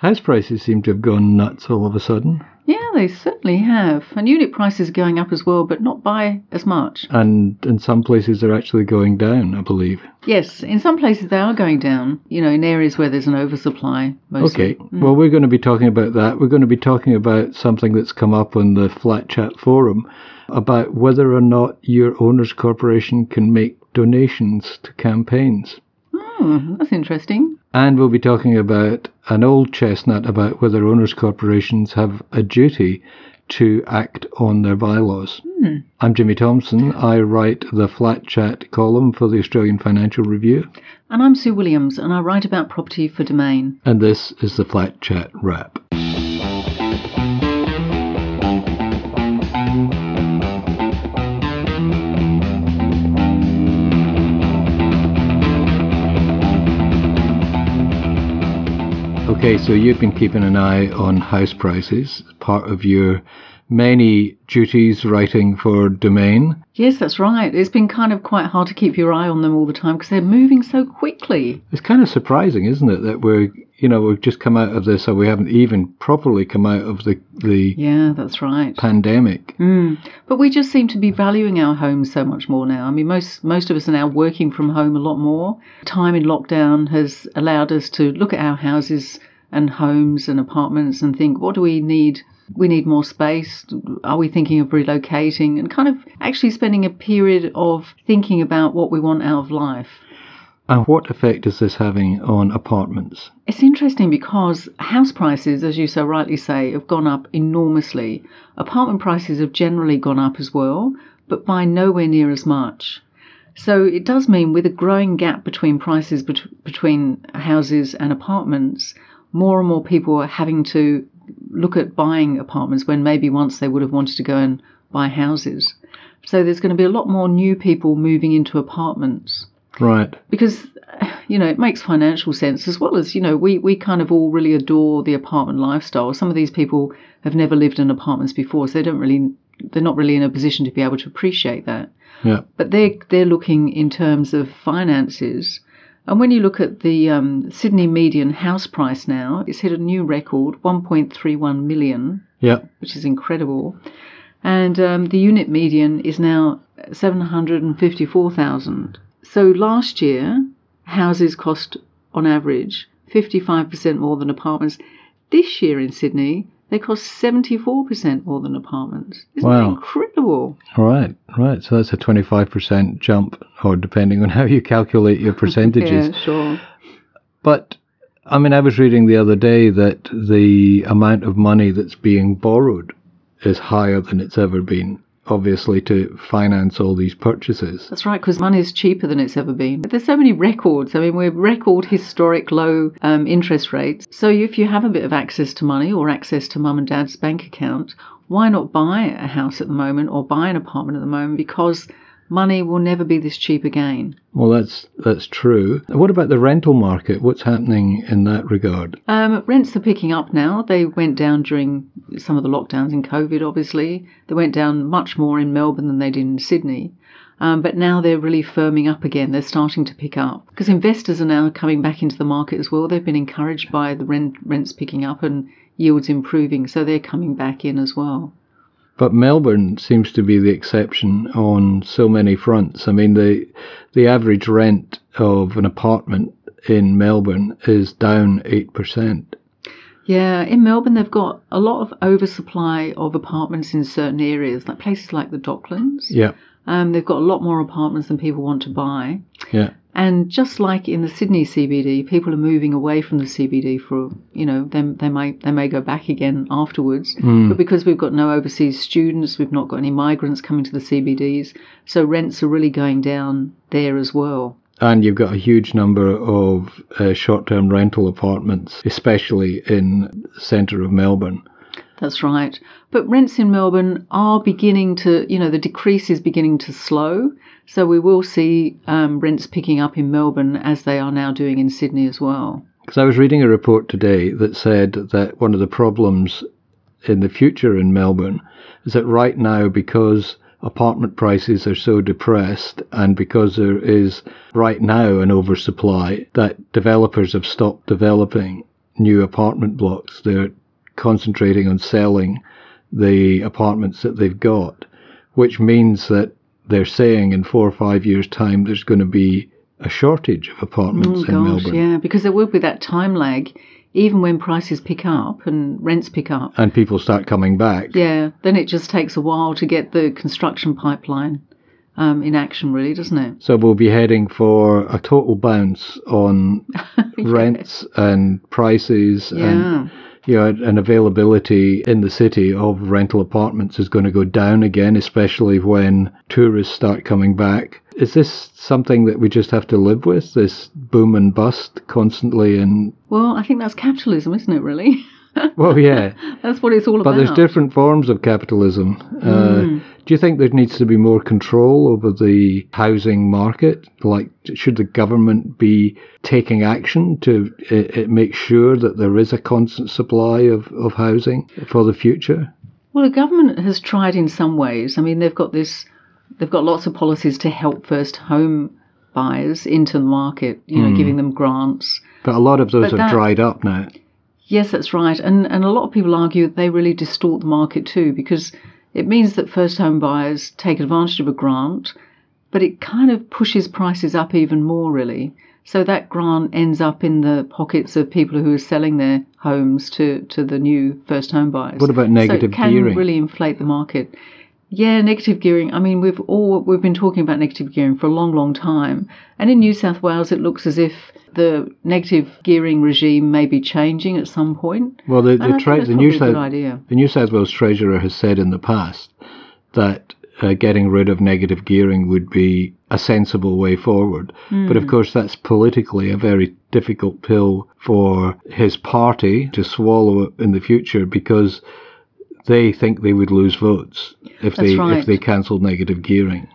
House prices seem to have gone nuts all of a sudden. Yeah, they certainly have. And unit prices are going up as well, but not by as much. And in some places, they're actually going down, I believe. Yes, in some places they are going down, you know, in areas where there's an oversupply. Mostly. Okay, mm. well, we're going to be talking about that. We're going to be talking about something that's come up on the Flat Chat forum about whether or not your owner's corporation can make donations to campaigns. Oh, that's interesting. And we'll be talking about an old chestnut about whether owners' corporations have a duty to act on their bylaws. Hmm. I'm Jimmy Thompson. I write the Flat Chat column for the Australian Financial Review, And I'm Sue Williams, and I write about property for Domain. and this is the Flat Chat wrap. Okay, so you've been keeping an eye on house prices, part of your many duties writing for Domain. Yes, that's right. It's been kind of quite hard to keep your eye on them all the time because they're moving so quickly. It's kind of surprising, isn't it, that we're, you know, we've just come out of this, or we haven't even properly come out of the the Yeah, that's right. pandemic. Mm. But we just seem to be valuing our homes so much more now. I mean, most most of us are now working from home a lot more. Time in lockdown has allowed us to look at our houses and homes and apartments and think, what do we need? We need more space. Are we thinking of relocating? And kind of actually spending a period of thinking about what we want out of life. And what effect is this having on apartments? It's interesting because house prices, as you so rightly say, have gone up enormously. Apartment prices have generally gone up as well, but by nowhere near as much. So it does mean with a growing gap between prices bet- between houses and apartments, more and more people are having to look at buying apartments when maybe once they would have wanted to go and buy houses. So there's going to be a lot more new people moving into apartments Right. because you know it makes financial sense as well as you know we we kind of all really adore the apartment lifestyle some of these people have never lived in apartments before so they don't really they're not really in a position to be able to appreciate that Yeah. but they're they're looking in terms of finances and when you look at the um, Sydney median house price now, it's hit a new record, 1.31 million, Yeah. which is incredible. And um, the unit median is now 754,000. So last year, houses cost on average 55% more than apartments. This year in Sydney, they cost 74% more than apartments. Isn't Wow. that incredible? Right. Right. So that's a 25% jump, or depending on how you calculate your percentages. Yeah, sure. But I mean, I was reading the other day that the amount of money that's being borrowed is higher than it's ever been, obviously, to finance all these purchases. That's right, because money is cheaper than it's ever been. There's so many records. I mean, we're record historic low um, interest rates. So if you have a bit of access to money or access to mum and dad's bank account, why not buy a house at the moment or buy an apartment at the moment? Because money will never be this cheap again. Well, that's that's true. What about the rental market? What's happening in that regard? Um, rents are picking up now. They went down during some of the lockdowns in COVID, obviously. They went down much more in Melbourne than they did in Sydney. Um, but now they're really firming up again. They're starting to pick up because investors are now coming back into the market as well. They've been encouraged by the rent, rents picking up and yields improving, so they're coming back in as well. But Melbourne seems to be the exception on so many fronts. I mean, the the average rent of an apartment in Melbourne is down eight percent. Yeah, in Melbourne, they've got a lot of oversupply of apartments in certain areas, like places like the Docklands. Yeah, Um, they've got a lot more apartments than people want to buy. yeah. And just like in the Sydney CBD, people are moving away from the CBD for you know they they may they may go back again afterwards. But because we've got no overseas students, we've not got any migrants coming to the CBDs, so rents are really going down there as well. And you've got a huge number of uh, short-term rental apartments, especially in the centre of Melbourne. That's right. But rents in Melbourne are beginning to, you know, the decrease is beginning to slow. So we will see um, rents picking up in Melbourne as they are now doing in Sydney as well. Because I was reading a report today that said that one of the problems in the future in Melbourne is that right now, because apartment prices are so depressed and because there is right now an oversupply, that developers have stopped developing new apartment blocks. They're concentrating on selling the apartments that they've got, which means that they're saying in four or five years' time there's going to be a shortage of apartments Oh, in gosh, Melbourne. yeah, because there will be that time lag, even when prices pick up and rents pick up. And people start coming back. Yeah, then it just takes a while to get the construction pipeline um, in action, really, doesn't it? So we'll be heading for a total bounce on rents and prices and Yeah. You know, and availability in the city of rental apartments is going to go down again, especially when tourists start coming back. Is this something that we just have to live with? This boom and bust constantly, and Well, I think that's capitalism, isn't it, really? well, yeah. that's what it's all But about. But there's different forms of capitalism. Uh, Mm. do you think there needs to be more control over the housing market? Like, should the government be taking action to uh, uh, make sure that there is a constant supply of, of housing for the future? Well, the government has tried in some ways. I mean, they've got this, they've got lots of policies to help first home buyers into the market, you know, giving them grants. But a lot of those But have that- dried up now. Yes, that's right. And, and a lot of people argue that they really distort the market too, because it means that first home buyers take advantage of a grant, but it kind of pushes prices up even more, really. So that grant ends up in the pockets of people who are selling their homes to, to the new first home buyers. What about negative so it can gearing? really inflate the market. Yeah, negative gearing. I mean, we've all we've been talking about negative gearing for a long, long time, and in New South Wales, it looks as if the negative gearing regime may be changing at some point. Well, the, the, that's the, New South, idea. the New South Wales Treasurer has said in the past that uh, getting rid of negative gearing would be a sensible way forward. But of course, that's politically a very difficult pill for his party to swallow in the future because they think they would lose votes if That's they right. if they cancelled negative gearing.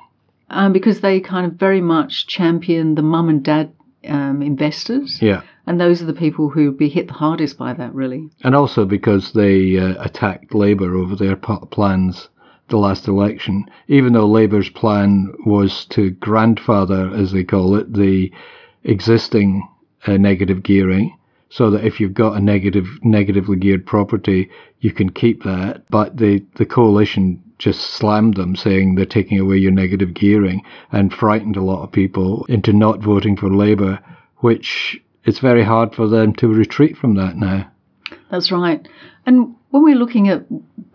um, because they kind of very much champion the mum and dad um, investors, Yeah. and those are the people who would be hit the hardest by that, really. And also because they uh, attacked Labor over their p- plans the last election, even though Labor's plan was to grandfather, as they call it, the existing uh, negative gearing, so that if you've got a negative, negatively geared property, you can keep that. But the the coalition just slammed them, saying they're taking away your negative gearing, and frightened a lot of people into not voting for Labor, which it's very hard for them to retreat from that now. That's right. And when we're looking at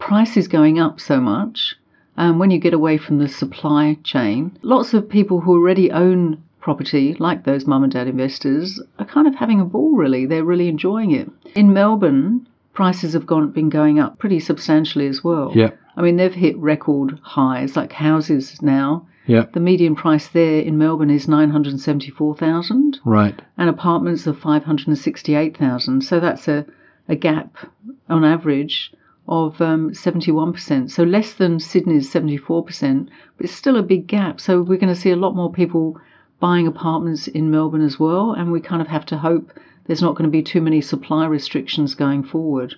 prices going up so much, um, when you get away from the supply chain, lots of people who already own property, like those mum and dad investors, are kind of having a ball. Really, they're really enjoying it. In Melbourne, prices have gone been going up pretty substantially as well. Yeah. I mean, they've hit record highs, like houses now. Yeah. The median price there in Melbourne is nine hundred seventy-four thousand Right. and apartments are 568,000. So that's a, a gap on average of um, 71%. So less than Sydney's 74%, but it's still a big gap. So we're going to see a lot more people buying apartments in Melbourne as well. And we kind of have to hope there's not going to be too many supply restrictions going forward.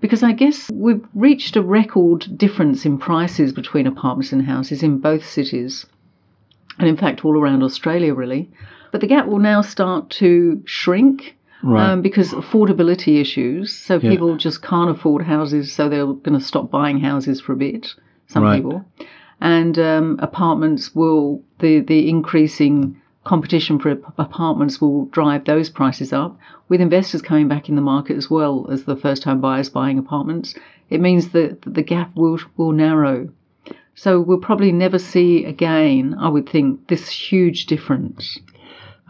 Because I guess we've reached a record difference in prices between apartments and houses in both cities, and in fact, all around Australia, really. But the gap will now start to shrink Right. um, because affordability issues. So Yeah. people just can't afford houses, so they're going to stop buying houses for a bit. Some Right. people, and um, apartments will the the increasing competition for apartments will drive those prices up. With investors coming back in the market as well as the first time buyers buying apartments, it means that the gap will will narrow. So we'll probably never see again, I would think, this huge difference.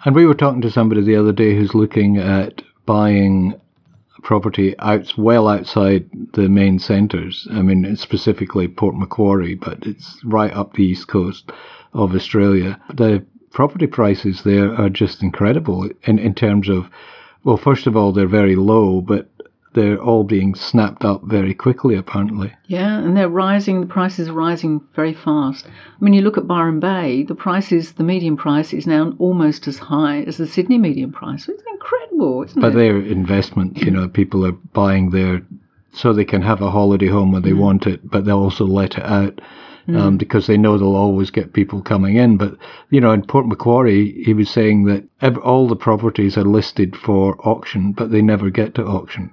And we were talking to somebody the other day who's looking at buying property out well outside the main centres. I mean, specifically Port Macquarie, but it's right up the east coast of Australia. The property prices there are just incredible in, in terms of, well, first of all, they're very low, but they're all being snapped up very quickly, apparently. Yeah, and they're rising. The prices are rising very fast. I mean, you look at Byron Bay. The price is the median price is now almost as high as the Sydney median price. It's incredible, isn't But it? they're investments, you know, people are buying there so they can have a holiday home when they want it, but they'll also let it out um, because they know they'll always get people coming in. But you know, in Port Macquarie, he was saying that ev- all the properties are listed for auction, but they never get to auction.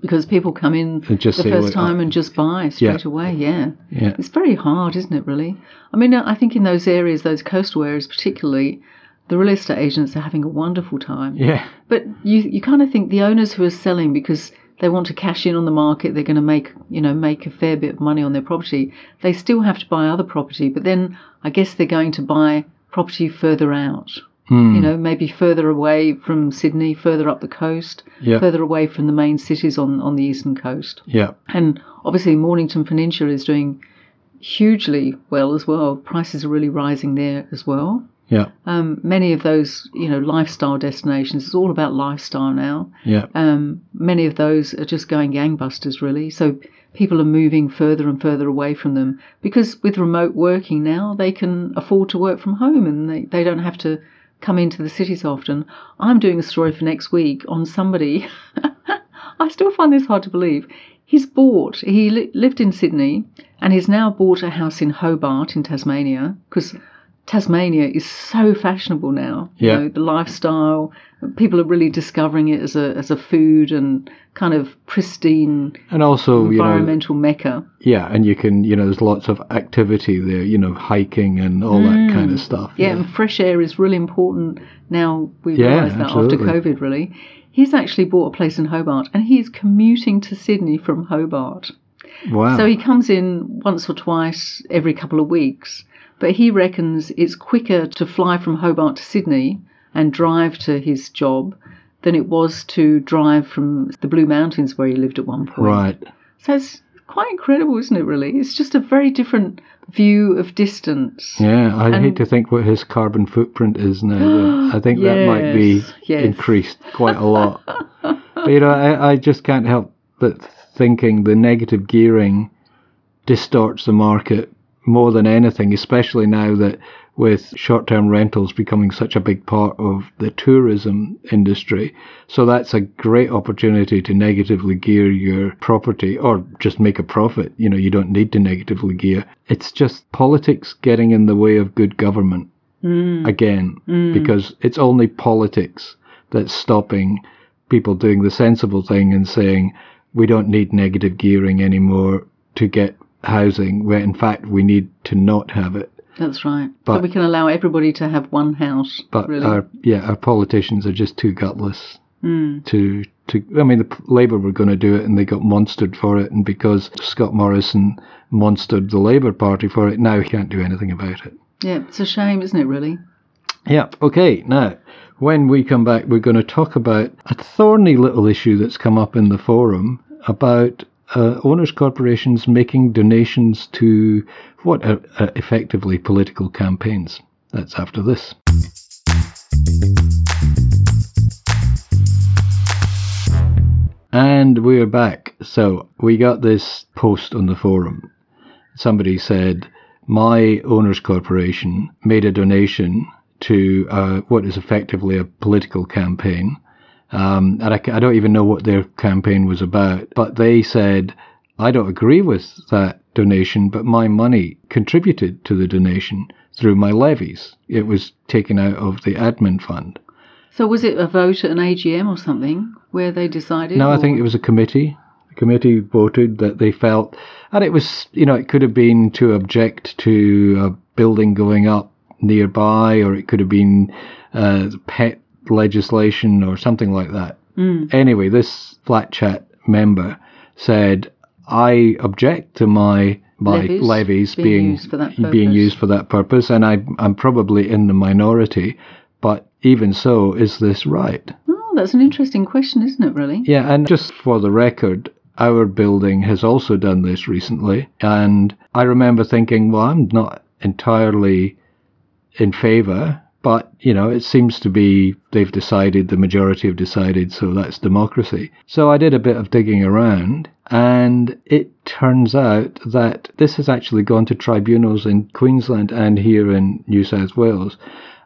Because people come in the first time I- and just buy straight Yeah. away. Yeah. Yeah, It's very hard, isn't it, really? I mean, I think in those areas, those coastal areas particularly, the real estate agents are having a wonderful time. yeah, But you, you kind of think the owners who are selling because they want to cash in on the market, they're going to make, you know, make a fair bit of money on their property. They still have to buy other property, but then I guess they're going to buy property further out. Hmm. You know, maybe further away from Sydney, further up the coast, yeah, further away from the main cities on, on the eastern coast. yeah, And obviously, Mornington Peninsula is doing hugely well as well. Prices are really rising there as well. yeah, Um, many of those, you know, lifestyle destinations, it's all about lifestyle now. yeah, Um, many of those are just going gangbusters, really. So people are moving further and further away from them because with remote working now, they can afford to work from home and they, they don't have to come into the cities often. I'm doing a story for next week on somebody. I still find this hard to believe. He's bought, he li- lived in Sydney and he's now bought a house in Hobart in Tasmania because Tasmania is so fashionable now. Yeah. You know, the lifestyle, people are really discovering it as a as a food and kind of pristine and also you know, environmental mecca. yeah, and you can you know, there's lots of activity there, you know, hiking and all that kind of stuff. Mm. Yeah, and fresh air is really important now. We Yeah, realise that absolutely. after COVID, really. He's actually bought a place in Hobart and he's commuting to Sydney from Hobart. Wow. So he comes in once or twice every couple of weeks, but he reckons it's quicker to fly from Hobart to Sydney and drive to his job than it was to drive from the Blue Mountains where he lived at one point. right. So it's quite incredible, isn't it, really? It's just a very different view of distance. Yeah, I And- hate to think what his carbon footprint is now. I think that might be Yes, yes. increased quite a lot. but you know, I, I just can't help but thinking the negative gearing distorts the market more than anything, especially now that with short-term rentals becoming such a big part of the tourism industry. So that's a great opportunity to negatively gear your property or just make a profit. You know, you don't need to negatively gear. It's just politics getting in the way of good government mm. again, mm. because it's only politics that's stopping people doing the sensible thing and saying we don't need negative gearing anymore to get housing, where in fact we need to not have it. That's right. But- so we can allow everybody to have one house. But really. our yeah, our politicians are just too gutless Hmm. to to. I mean, the Labor were going to do it, and they got monstered for it, and because Scott Morrison monstered the Labor Party for it, now he can't do anything about it. yeah, it's a shame, isn't it, really? Yeah. Okay. Now, when we come back, we're going to talk about a thorny little issue that's come up in the forum about uh, owners' corporations making donations to what are, are effectively political campaigns. That's after this. And we're back. So we got this post on the forum. Somebody said, My owners' corporation made a donation to uh, what is effectively a political campaign. Um, and I, I don't even know what their campaign was about, but they said, I don't agree with that donation, but my money contributed to the donation through my levies. It was taken out of the admin fund. So was it a vote at an AGM or something where they decided? No, I think it was a committee. The committee voted that they felt, and it was, you know, it could have been to object to a building going up nearby, or it could have been uh, pet legislation or something like that. Mm. Anyway, this flat chat member said, I object to my my Levies levies, being being used for that being purpose." used for that purpose, and I, I'm probably in the minority. But even so, is this right? Oh, that's an interesting question, isn't it, really? Yeah, and just for the record, our building has also done this recently. And I remember thinking, well, I'm not entirely in favour, but, you know, it seems to be they've decided, the majority have decided, so that's democracy. So I did a bit of digging around, and it turns out that this has actually gone to tribunals in Queensland and here in New South Wales.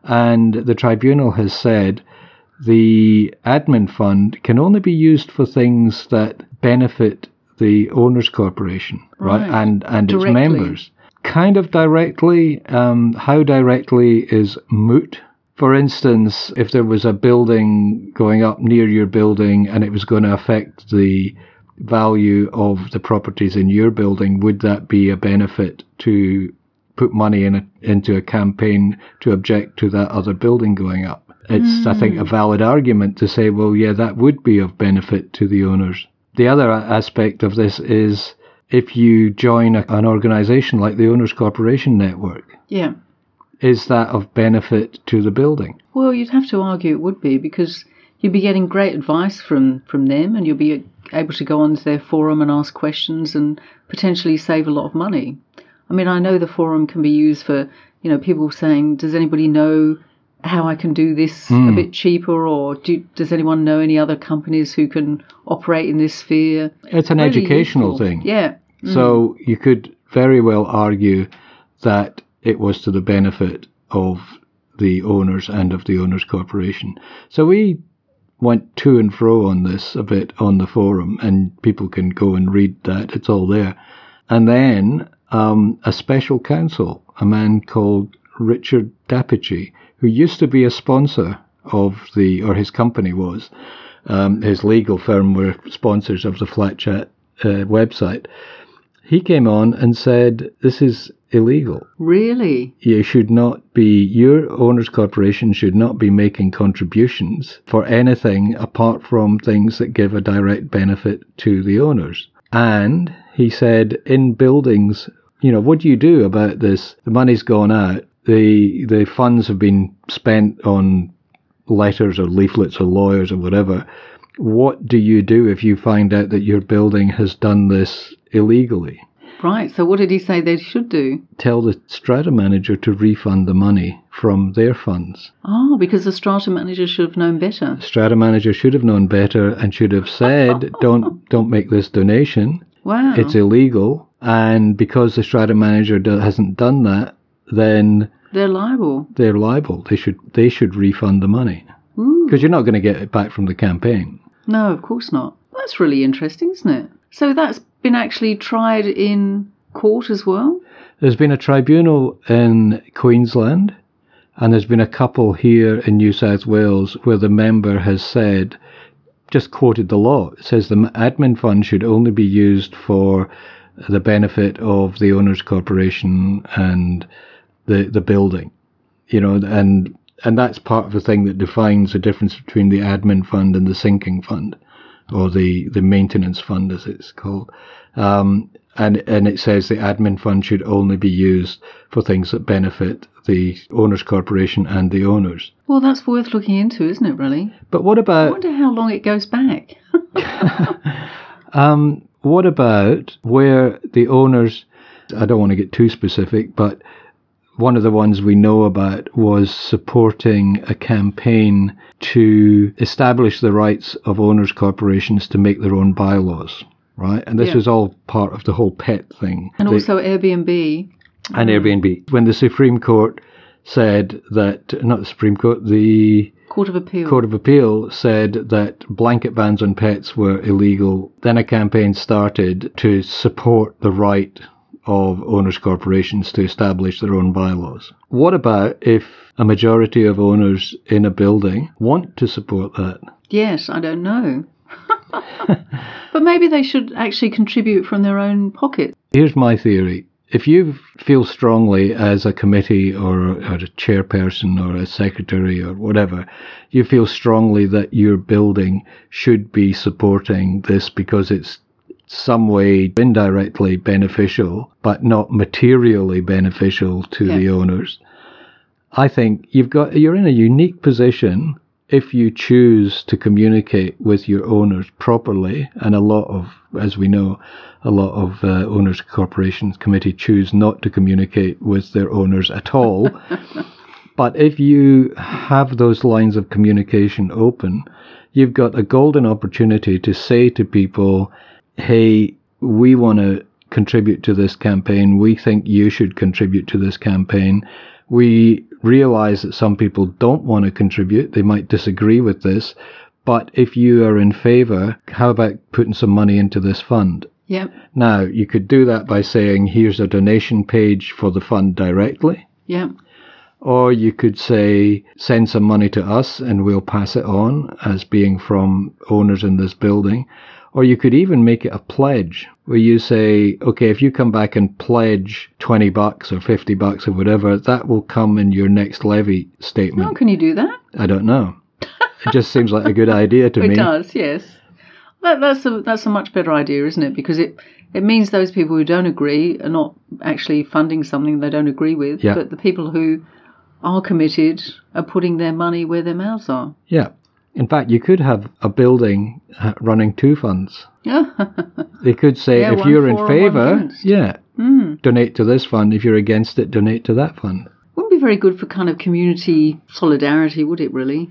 And the tribunal has said the admin fund can only be used for things that benefit the owners corporation, right? Right. And and its members. Kind of directly. Um, how directly is moot. For instance, if there was a building going up near your building and it was going to affect the value of the properties in your building, would that be a benefit to put money in a, into a campaign to object to that other building going up? It's, mm. I think, a valid argument to say, well, yeah, that would be of benefit to the owners. The other aspect of this is if you join a, an organization like the Owners Corporation Network. Yeah. Is that of benefit to the building? Well, you'd have to argue it would be because you'd be getting great advice from, from them and you'll be able to go onto their forum and ask questions and potentially save a lot of money. I mean, I know the forum can be used for, you know, people saying, does anybody know how I can do this mm. a hmm. bit cheaper, or do, does anyone know any other companies who can operate in this sphere? It's an really educational useful. thing. Yeah. Mm. So you could very well argue that it was to the benefit of the owners and of the owners corporation. So we went to and fro on this a bit on the forum, and people can go and read that. It's all there. And then um, a special counsel, a man called Richard Dapici, who used to be a sponsor of the, or his company was, um, his legal firm were sponsors of the Flat Chat uh, website. He came on and said, This is illegal. Really? You should not be, your owner's corporation should not be making contributions for anything apart from things that give a direct benefit to the owners. And he said, in buildings, you know, what do you do about this? The money's gone out the the funds have been spent on letters or leaflets or lawyers or whatever. What do you do if you find out that your building has done this illegally? Right. So what did he say they should do? Tell the strata manager to refund the money from their funds. Oh, because the strata manager should have known better. Strata manager should have known better and should have said, "Don't don't make this donation. Wow, it's illegal." And because the strata manager do, hasn't done that, then they're liable. They're liable. They should they should refund the money because you're not going to get it back from the campaign. No, of course not. That's really interesting, isn't it? So that's been actually tried in court as well. There's been a tribunal in Queensland, and there's been a couple here in New South Wales where the member has said, just quoted the law. It says the admin fund should only be used for the benefit of the owners' corporation and the the building, you know, and and that's part of the thing that defines the difference between the admin fund and the sinking fund, or the the maintenance fund as it's called. Um, and and it says the admin fund should only be used for things that benefit the owners corporation and the owners. Well, that's worth looking into, isn't it? Really. But what about? I wonder how long it goes back. um, what about where the owners? I don't want to get too specific, but one of the ones we know about was supporting a campaign to establish the rights of owners' corporations to make their own bylaws, right? And this yeah. was all part of the whole pet thing. And also Airbnb. And Airbnb. When the Supreme Court said that, not the Supreme Court, the Court of Appeal. Court of Appeal said that blanket bans on pets were illegal. Then a campaign started to support the right of owners' corporations to establish their own bylaws. What about if a majority of owners in a building want to support that? Yes, I don't know. but maybe they should actually contribute from their own pocket. Here's my theory. If you feel strongly as a committee or, or a chairperson or a secretary or whatever, you feel strongly that your building should be supporting this because it's some way indirectly beneficial, but not materially beneficial to yeah. the owners. I think you've got you're in a unique position if you choose to communicate with your owners properly, and a lot of, as we know, a lot of uh, owners corporations committee choose not to communicate with their owners at all. but if you have those lines of communication open, you've got a golden opportunity to say to people, hey, we want to contribute to this campaign. We think you should contribute to this campaign. We realize that some people don't want to contribute. They might disagree with this. But if you are in favor, how about putting some money into this fund? Yep. Now, you could do that by saying, here's a donation page for the fund directly. Yep. Or you could say, send some money to us and we'll pass it on as being from owners in this building. Or you could even make it a pledge where you say, okay, if you come back and pledge 20 bucks or 50 bucks or whatever, that will come in your next levy statement. How can you do that? I don't know. It just seems like a good idea to It me. It does, yes. That, that's a that's a much better idea, isn't it? Because it it means those people who don't agree are not actually funding something they don't agree with, Yeah. but the people who are committed are putting their money where their mouths are. Yeah. In fact, you could have a building uh, running two funds. Yeah. They could say, Yeah, if you're in for and one favour, yeah, Hmm. donate to this fund. If you're against it, donate to that fund. Wouldn't be very good for kind of community solidarity, would it? Really?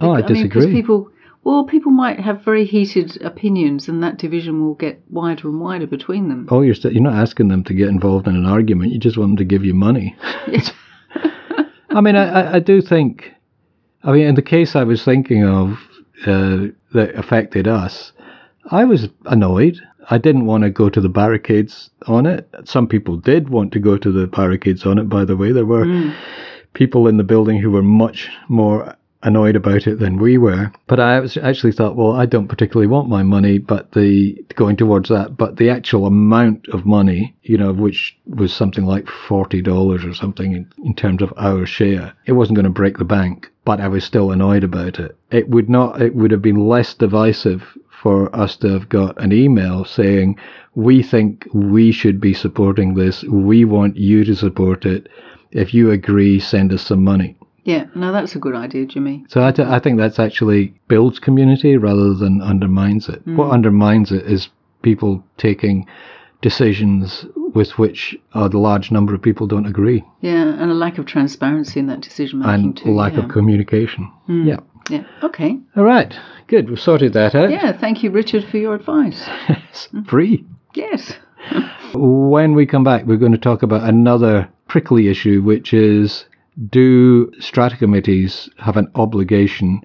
Oh, I mean, 'cause disagree. people, well, people might have very heated opinions, and that division will get wider and wider between them. Oh, you're st- you're not asking them to get involved in an argument. You just want them to give you money. Yes. I mean, I, I, I do think. I mean, in the case I was thinking of uh, that affected us, I was annoyed. I didn't want to go to the barricades on it. Some people did want to go to the barricades on it. By the way, there were Mm. people in the building who were much more annoyed about it than we were. But I actually thought, well, I don't particularly want my money, but the going towards that, but the actual amount of money, you know, which was something like forty dollars or something in, in terms of our share, it wasn't going to break the bank. But I was still annoyed about it. It would not. It would have been less divisive for us to have got an email saying, we think we should be supporting this. We want you to support it. If you agree, send us some money. Yeah, no, that's a good idea, Jimmy. So I, th- I think that's actually builds community rather than undermines it. What mm. undermines it is people taking decisions with which a large number of people don't agree Yeah, and a lack of transparency in that decision making and too. lack yeah. of communication. Mm. Yeah. yeah. Okay. All right. Good. We've sorted that out. Yeah. Thank you, Richard, for your advice. It's free. Yes. When we come back, we're going to talk about another prickly issue, which is do strata committees have an obligation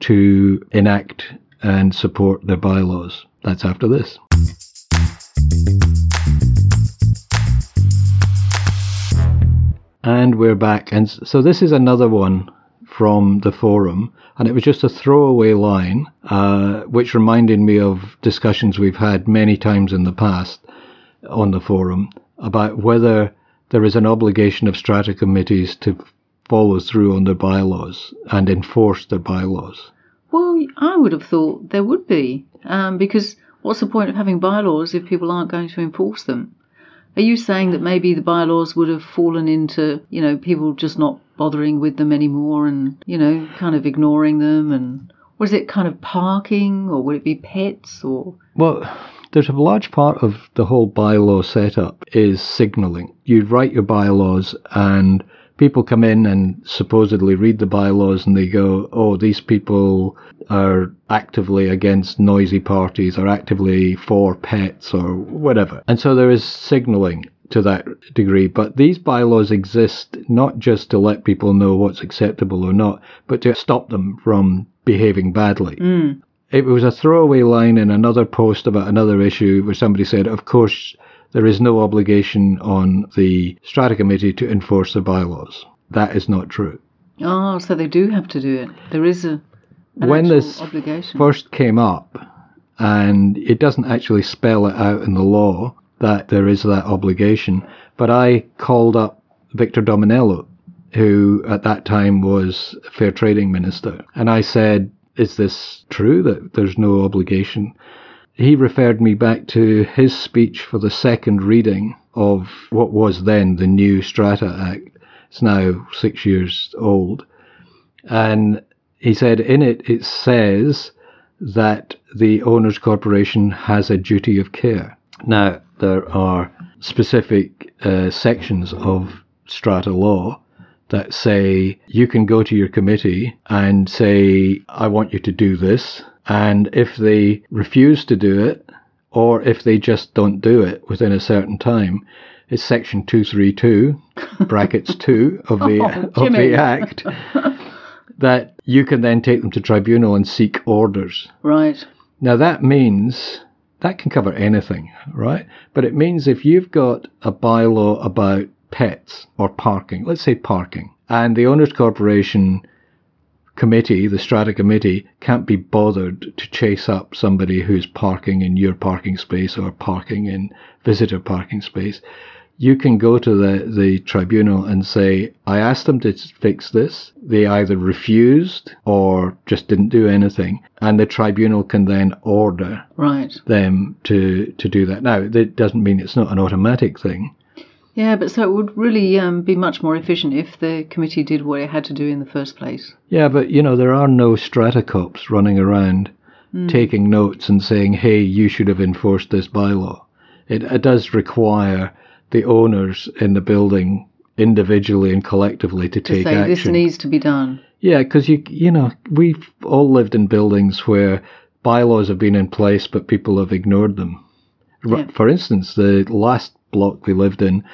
to enact and support their bylaws? That's after this. And we're back. And so this is another one from the forum. And it was just a throwaway line, uh, which reminded me of discussions we've had many times in the past on the forum about whether there is an obligation of strata committees to follow through on their bylaws and enforce their bylaws. Well, I would have thought there would be, um, because what's the point of having bylaws if people aren't going to enforce them? Are you saying that maybe the bylaws would have fallen into, you know, people just not bothering with them anymore and, you know, kind of ignoring them? And was it kind of parking or would it be pets or. Well, there's a large part of the whole bylaw setup is signalling. You write your bylaws and people come in and supposedly read the bylaws and they go, oh, these people are actively against noisy parties or actively for pets or whatever. And so there is signaling to that degree. But these bylaws exist not just to let people know what's acceptable or not, but to stop them from behaving badly. Mm, It was a throwaway line in another post about another issue where somebody said, of course, there is no obligation on the strata committee to enforce the bylaws. That is not true. Oh, so they do have to do it. There is a. When this obligation. first came up, and it doesn't actually spell it out in the law that there is that obligation, but I called up Victor Dominello, who at that time was Fair Trading Minister, and I said, Is this true that there's no obligation? He referred me back to his speech for the second reading of what was then the new Strata Act. It's now six years old. And he said in it, it says that the owner's corporation has a duty of care. Now, there are specific uh, sections of strata law that say you can go to your committee and say, I want you to do this. And if they refuse to do it, or if they just don't do it within a certain time, it's section 232, brackets 2 of the, Oh, of the Act, that you can then take them to tribunal and seek orders. Right. Now that means that can cover anything, right? But it means if you've got a bylaw about pets or parking, let's say parking, and the Owners Corporation committee, the strata committee, can't be bothered to chase up somebody who's parking in your parking space or parking in visitor parking space, you can go to the, the tribunal and say, I asked them to fix this. They either refused or just didn't do anything. And the tribunal can then order Right. them to, to do that. Now, that doesn't mean it's not an automatic thing. Yeah, but so it would really um, be much more efficient if the committee did what it had to do in the first place. Yeah, but you know, there are no strata cops running around taking notes and saying, hey, you should have enforced this bylaw. It, it does require the owners in the building individually and collectively to, To take say this needs to be done. Yeah, because you you know we've all lived in buildings where bylaws have been in place, but people have ignored them. Yeah. For instance, the last block we lived in,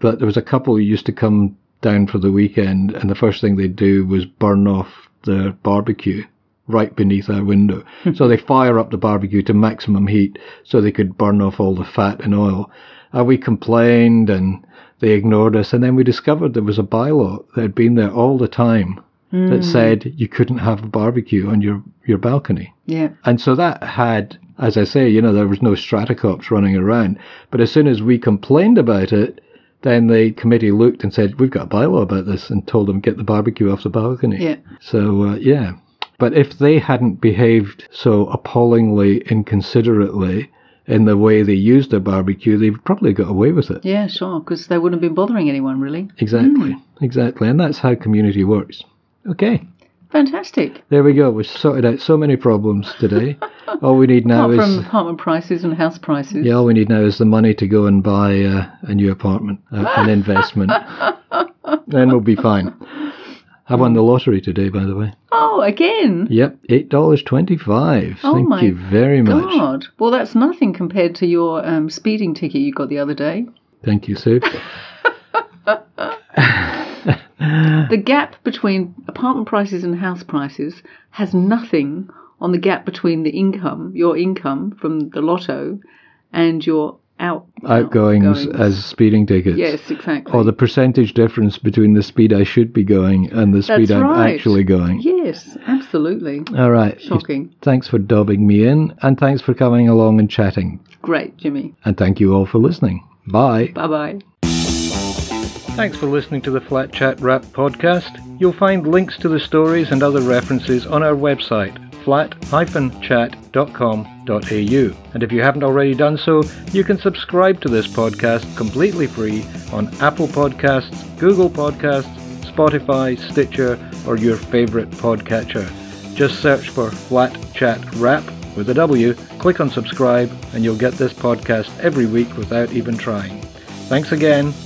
but there was a couple who used to come down for the weekend, and the first thing they'd do was burn off their barbecue right beneath our window. Hmm. so they fire up the barbecue to maximum heat so they could burn off all the fat and oil. And we complained and they ignored us. And then we discovered there was a bylaw that had been there all the time that said you couldn't have a barbecue on your, your balcony. Yeah. And so that had, as I say, you know, there was no stratacops running around. But as soon as we complained about it, then the committee looked and said, we've got a bylaw about this and told them get the barbecue off the balcony. Yeah. So, uh, yeah. But if they hadn't behaved so appallingly inconsiderately in the way they used their barbecue, they've probably got away with it. Yeah, sure, because they wouldn't have been bothering anyone really. Exactly. Exactly. And that's how community works. Okay. Fantastic. There we go. We've sorted out so many problems today. all we need now Apart is from apartment prices and house prices. yeah, all we need now is the money to go and buy uh, a new apartment, uh, an investment. then we'll be fine. I won the lottery today, by the way. Oh, again? Yep, eight dollars twenty-five. Oh Thank my you very much. God. Well, that's nothing compared to your um, speeding ticket you got the other day. Thank you, Sue. The gap between apartment prices and house prices has nothing on the gap between the income, your income from the lotto, and your out Outgoings as speeding tickets. Yes, exactly. Or the percentage difference between the speed I should be going and the speed That's I'm right. actually going. Yes, absolutely. All right. Shocking. Thanks for dobbing me in, and thanks for coming along and chatting. Great, Jimmy. And thank you all for listening. Bye. Bye bye. Thanks for listening to the Flat Chat Wrap podcast. You'll find links to the stories and other references on our website, flat-chat.com.au. And if you haven't already done so, you can subscribe to this podcast completely free on Apple Podcasts, Google Podcasts, Spotify, Stitcher, or your favorite podcatcher. Just search for Flat Chat Wrap with a W, click on subscribe, and you'll get this podcast every week without even trying. Thanks again.